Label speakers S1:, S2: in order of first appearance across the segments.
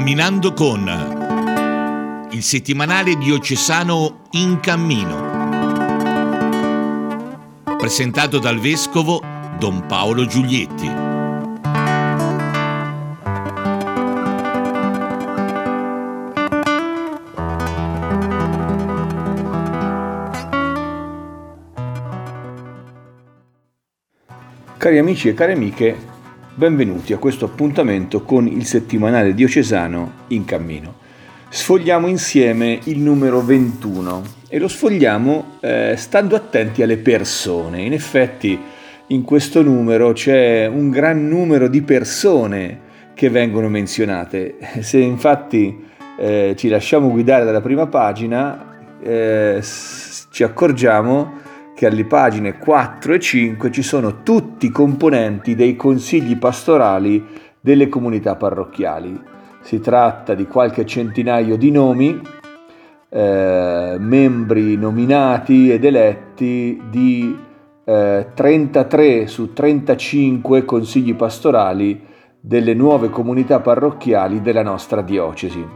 S1: Camminando con il settimanale diocesano In Cammino, presentato dal vescovo Don Paolo Giulietti.
S2: Cari amici e cari amiche, benvenuti a questo appuntamento con il settimanale diocesano in cammino. Sfogliamo insieme il numero 21 e lo sfogliamo eh, stando attenti alle persone. In effetti in questo numero c'è un gran numero di persone che vengono menzionate. Se infatti eh, ci lasciamo guidare dalla prima pagina, eh, ci accorgiamo che alle pagine 4 e 5 ci sono tutti i componenti dei consigli pastorali delle comunità parrocchiali. Si tratta di qualche centinaio di nomi, eh, membri nominati ed eletti di eh, 33 su 35 consigli pastorali delle nuove comunità parrocchiali della nostra diocesi.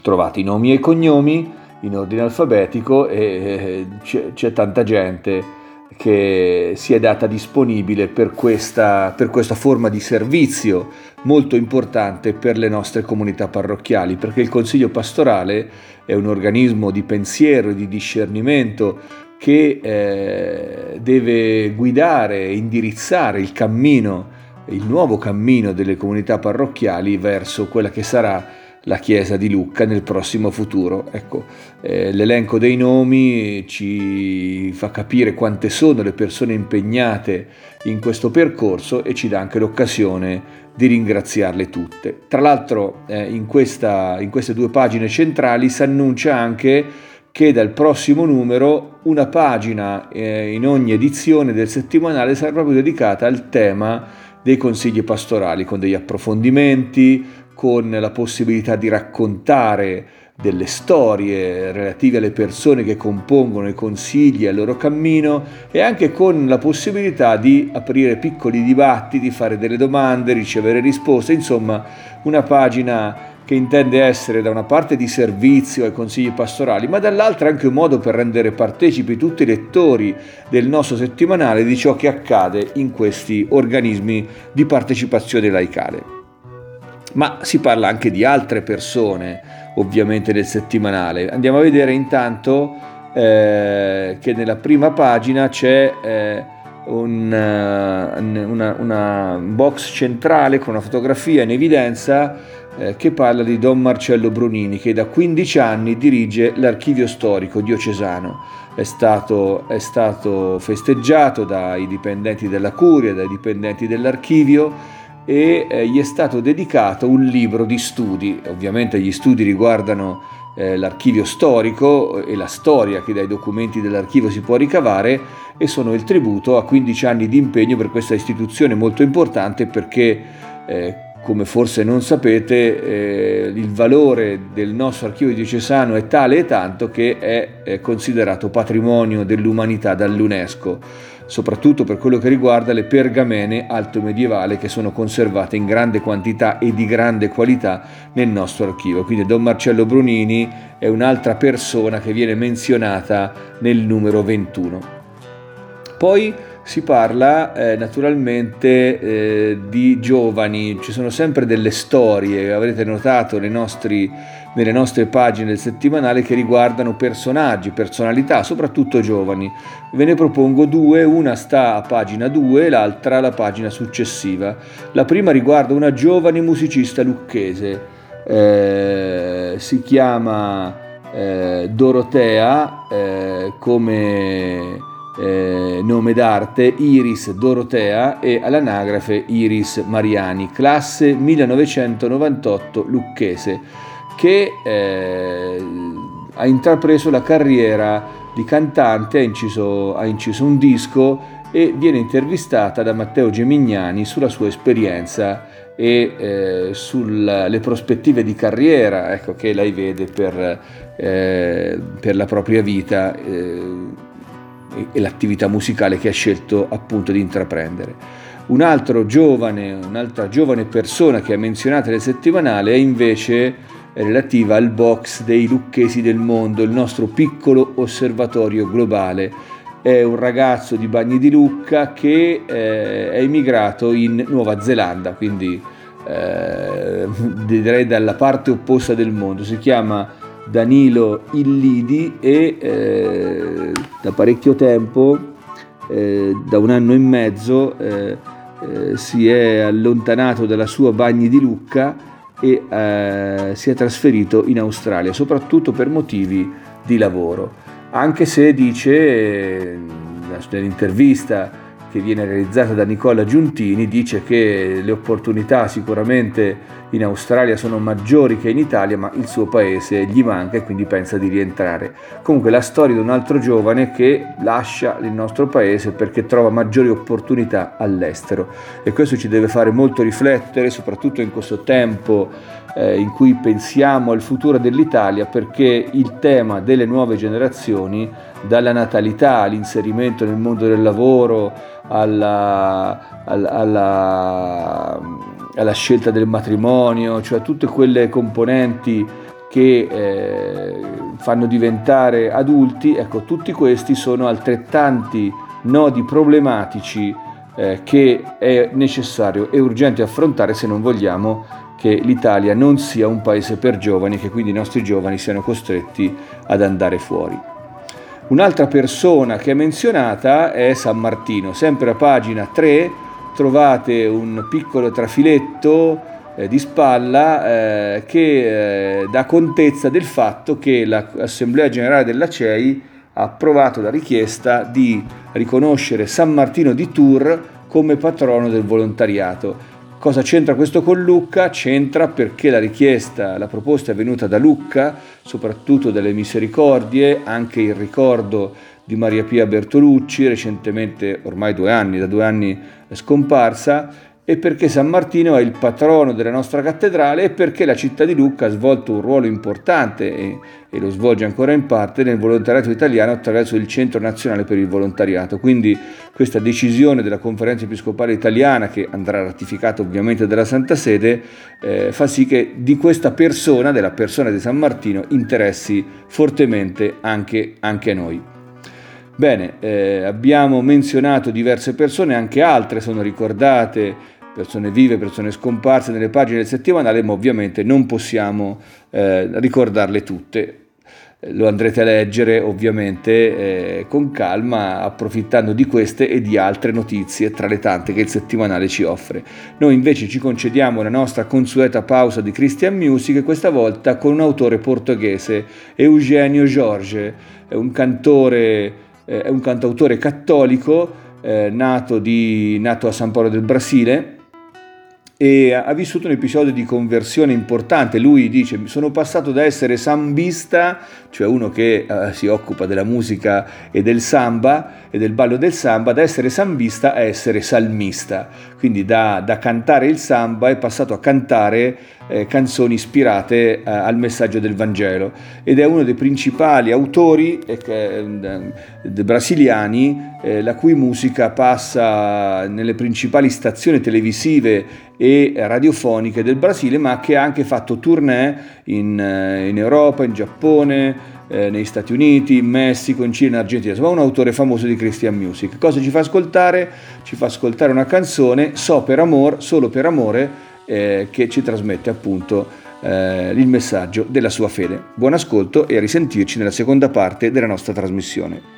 S2: Trovate i nomi e i cognomi in ordine alfabetico e eh, c'è, c'è tanta gente che si è data disponibile per questa, per questa forma di servizio molto importante per le nostre comunità parrocchiali, perché il Consiglio pastorale è un organismo di pensiero e di discernimento che eh, deve guidare e indirizzare il cammino, il nuovo cammino delle comunità parrocchiali verso quella che sarà la chiesa di Lucca nel prossimo futuro. Ecco, eh, l'elenco dei nomi ci fa capire quante sono le persone impegnate in questo percorso e ci dà anche l'occasione di ringraziarle tutte. Tra l'altro eh, in, questa, in queste due pagine centrali si annuncia anche che dal prossimo numero una pagina eh, in ogni edizione del settimanale sarà proprio dedicata al tema dei consigli pastorali con degli approfondimenti, con la possibilità di raccontare delle storie relative alle persone che compongono i consigli e al loro cammino e anche con la possibilità di aprire piccoli dibattiti, fare delle domande, ricevere risposte, insomma una pagina che intende essere da una parte di servizio ai consigli pastorali, ma dall'altra anche un modo per rendere partecipi tutti i lettori del nostro settimanale di ciò che accade in questi organismi di partecipazione laicale ma si parla anche di altre persone ovviamente nel settimanale. Andiamo a vedere intanto eh, che nella prima pagina c'è eh, un, eh, una, una, box centrale con una fotografia in evidenza eh, che parla di Don Marcello Brunini che da 15 anni dirige l'archivio storico diocesano. È stato, è stato festeggiato dai dipendenti della curia, dai dipendenti dell'archivio e eh, gli è stato dedicato un libro di studi. Ovviamente gli studi riguardano eh, l'archivio storico e la storia che dai documenti dell'archivio si può ricavare e sono il tributo a 15 anni di impegno per questa istituzione molto importante perché eh, come forse non sapete, eh, il valore del nostro archivio diocesano è tale e tanto che è, è considerato patrimonio dell'umanità dall'UNESCO soprattutto per quello che riguarda le pergamene alto medievali che sono conservate in grande quantità e di grande qualità nel nostro archivio. Quindi Don Marcello Brunini è un'altra persona che viene menzionata nel numero 21. Poi si parla eh, naturalmente eh, di giovani, ci sono sempre delle storie, avrete notato nostri, nelle nostre pagine del settimanale che riguardano personaggi, personalità, soprattutto giovani. Ve ne propongo due, una sta a pagina 2 e l'altra alla pagina successiva. La prima riguarda una giovane musicista lucchese, eh, si chiama eh, Dorotea eh, come eh, nome d'arte Iris Dorotea e all'anagrafe Iris Mariani, classe 1998 lucchese, che eh, ha intrapreso la carriera di cantante, ha inciso, ha inciso un disco e viene intervistata da Matteo Gemignani sulla sua esperienza e eh, sulle prospettive di carriera ecco, che lei vede per, eh, per la propria vita. Eh, e l'attività musicale che ha scelto appunto di intraprendere. Un altro giovane, un'altra giovane persona che è menzionata nel settimanale è invece relativa al box dei lucchesi del mondo, il nostro piccolo osservatorio globale. È un ragazzo di Bagni di Lucca che eh, è emigrato in Nuova Zelanda, quindi eh, direi dalla parte opposta del mondo. Si chiama Danilo Illidi e eh, da parecchio tempo, eh, da un anno e mezzo, eh, eh, si è allontanato dalla sua Bagni di Lucca e eh, si è trasferito in Australia, soprattutto per motivi di lavoro. Anche se dice nell'intervista che viene realizzata da Nicola Giuntini dice che le opportunità sicuramente in Australia sono maggiori che in Italia, ma il suo paese gli manca e quindi pensa di rientrare. Comunque la storia di un altro giovane che lascia il nostro paese perché trova maggiori opportunità all'estero e questo ci deve fare molto riflettere, soprattutto in questo tempo eh, in cui pensiamo al futuro dell'Italia, perché il tema delle nuove generazioni, dalla natalità all'inserimento nel mondo del lavoro, alla, alla, alla, alla scelta del matrimonio, cioè tutte quelle componenti che eh, fanno diventare adulti, ecco, tutti questi sono altrettanti nodi problematici eh, che è necessario e urgente affrontare se non vogliamo che l'Italia non sia un paese per giovani e che quindi i nostri giovani siano costretti ad andare fuori. Un'altra persona che è menzionata è San Martino, sempre a pagina 3 trovate un piccolo trafiletto eh, di spalla eh, che eh, dà contezza del fatto che l'Assemblea Generale della CEI ha approvato la richiesta di riconoscere San Martino di Tours come patrono del volontariato. Cosa c'entra questo con Lucca? C'entra perché la richiesta, la proposta è venuta da Lucca, soprattutto dalle misericordie, anche il ricordo di Maria Pia Bertolucci, recentemente, ormai due anni, da due anni scomparsa, e perché San Martino è il patrono della nostra cattedrale e perché la città di Lucca ha svolto un ruolo importante e, e, lo svolge ancora in parte nel volontariato italiano attraverso il Centro Nazionale per il Volontariato. Quindi questa decisione della Conferenza Episcopale Italiana, che andrà ratificata ovviamente dalla Santa Sede, eh, fa sì che di questa persona, della persona di San Martino, interessi fortemente anche, anche noi. Bene, eh, abbiamo menzionato diverse persone, anche altre sono ricordate persone vive, persone scomparse nelle pagine del settimanale, ma ovviamente non possiamo eh, ricordarle tutte. Lo andrete a leggere ovviamente eh, con calma, approfittando di queste e di altre notizie tra le tante che il settimanale ci offre. Noi invece ci concediamo la nostra consueta pausa di Christian Music, questa volta con un autore portoghese, Eugenio Jorge, un cantore, eh, un cantautore cattolico. Eh, nato, di, nato a San Paolo del Brasile, e ha vissuto un episodio di conversione importante. Lui dice: Sono passato da essere sambista, cioè uno che uh, si occupa della musica e del samba e del ballo del samba, da essere sambista a essere salmista. Quindi da, da cantare il samba è passato a cantare eh, canzoni ispirate eh, al messaggio del Vangelo ed è uno dei principali autori eh, eh brasiliani eh, la cui musica passa nelle principali stazioni televisive e radiofoniche del Brasile, ma che ha anche fatto tournée in, in Europa, in Giappone, negli Stati Uniti, in Messico, in Cina, in Argentina, insomma un autore famoso di Christian Music. Cosa ci fa ascoltare? Ci fa ascoltare una canzone, So per amor, solo per amore, eh, che ci trasmette appunto eh, il messaggio della sua fede. Buon ascolto e a risentirci nella seconda parte della nostra trasmissione.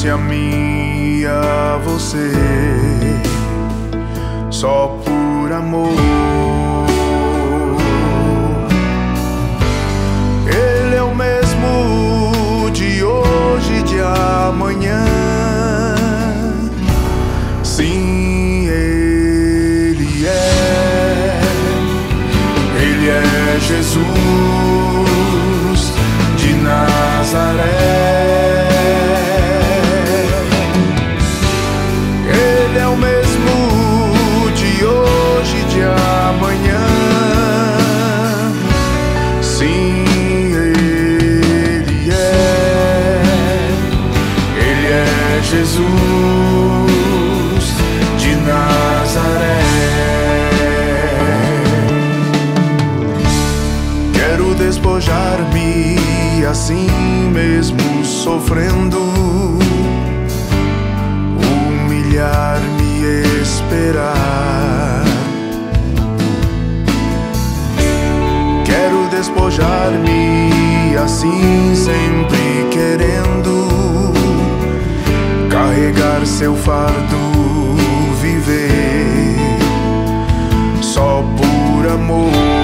S3: Deu-se a mim e a você, só por amor. Mesmo sofrendo, humilhar-me esperar. Quero despojar-me assim sempre querendo carregar seu fardo, viver só por amor.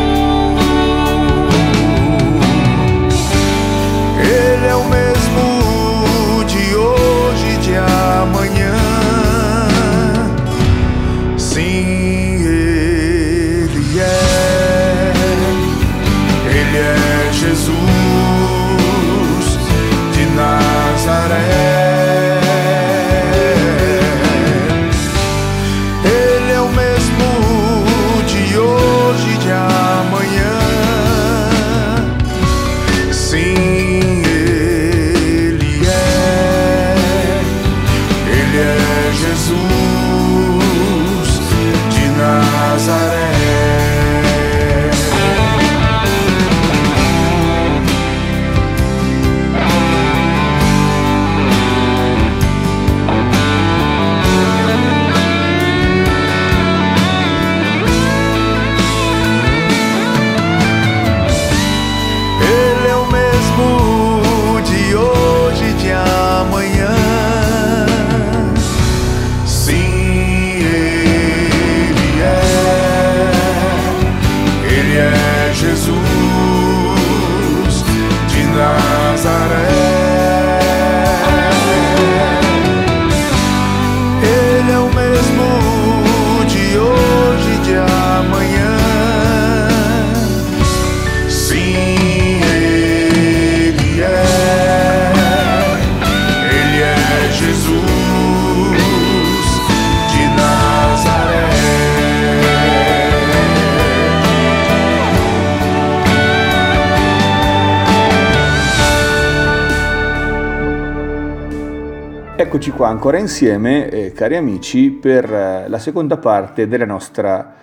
S2: Eccoci qua ancora insieme, eh, cari amici, per eh, la seconda parte della nostra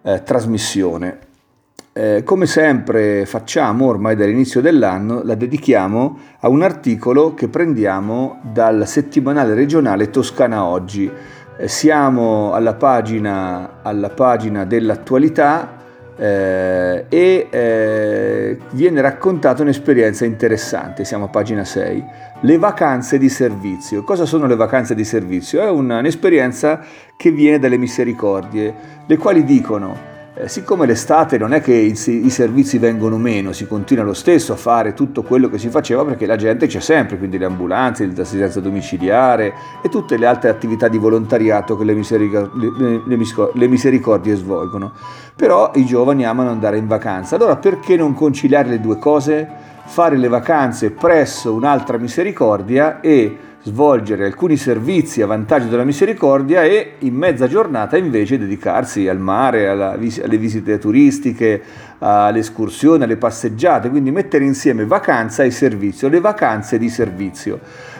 S2: eh, trasmissione. Eh, come sempre facciamo ormai dall'inizio dell'anno, la dedichiamo a un articolo che prendiamo dal settimanale regionale Toscana Oggi. Eh, siamo alla pagina, alla pagina dell'attualità eh, e viene raccontata un'esperienza interessante, siamo a pagina 6. Le vacanze di servizio. Cosa sono le vacanze di servizio? È un'esperienza che viene dalle misericordie, le quali dicono eh, siccome l'estate non è che i, i servizi vengono meno, si continua lo stesso a fare tutto quello che si faceva perché la gente c'è sempre, quindi le ambulanze, l'assistenza domiciliare e tutte le altre attività di volontariato che le, misericor- le- le le misericordie svolgono. Però i giovani amano andare in vacanza, allora perché non conciliare le due cose? Fare le vacanze presso un'altra misericordia e svolgere alcuni servizi a vantaggio della misericordia e in mezza giornata invece dedicarsi al mare, alla alle visite turistiche, alle escursioni, alle passeggiate, quindi mettere insieme vacanza e servizio, le vacanze di servizio.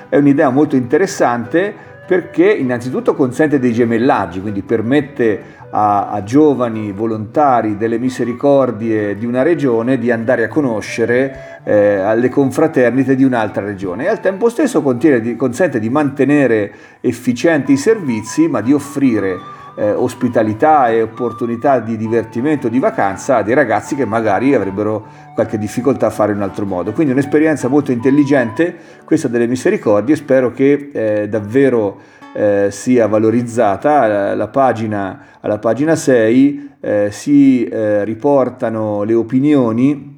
S2: È un'idea molto interessante perché innanzitutto consente dei gemellaggi, quindi permette a, a giovani volontari delle misericordie di una regione di andare a conoscere eh, alle confraternite di un'altra regione. E al tempo stesso contiene consente di mantenere efficienti i servizi ma di offrire eh, ospitalità e opportunità di divertimento, di vacanza a dei ragazzi che magari avrebbero qualche difficoltà a fare in un altro modo. Quindi un'esperienza molto intelligente questa delle misericordie, spero che eh, davvero eh, sia valorizzata. La, pagina, alla pagina 6 eh, si eh, riportano le opinioni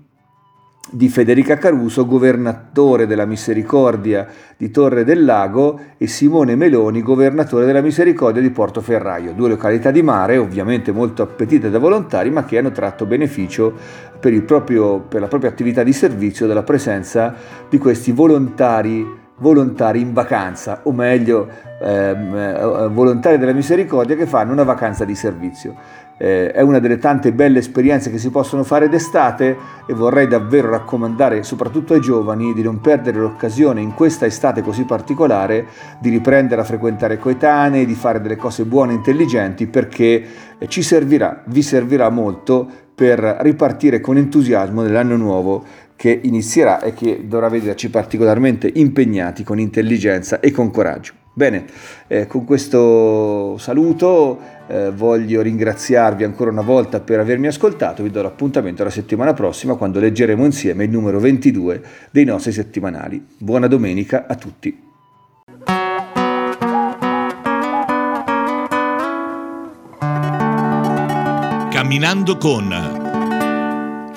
S2: di Federica Caruso, governatore della Misericordia di Torre del Lago, e Simone Meloni, governatore della Misericordia di Portoferraio, due località di mare ovviamente molto appetite da volontari, ma che hanno tratto beneficio per, proprio- per la propria attività di servizio dalla presenza di questi volontari volontari in vacanza, o meglio, ehm, eh, volontari della misericordia che fanno una vacanza di servizio. eh, è una delle tante belle esperienze che si possono fare d'estate e vorrei davvero raccomandare soprattutto ai giovani di non perdere l'occasione in questa estate così particolare di riprendere a frequentare coetanei, di fare delle cose buone e intelligenti perché eh, ci servirà, vi servirà molto per ripartire con entusiasmo nell'anno nuovo che inizierà e che dovrà vederci particolarmente impegnati con intelligenza e con coraggio. Bene, eh, con questo saluto eh, voglio ringraziarvi ancora una volta per avermi ascoltato, vi do l'appuntamento la settimana prossima quando leggeremo insieme il numero 22 dei nostri settimanali. Buona domenica a tutti.
S1: Camminando con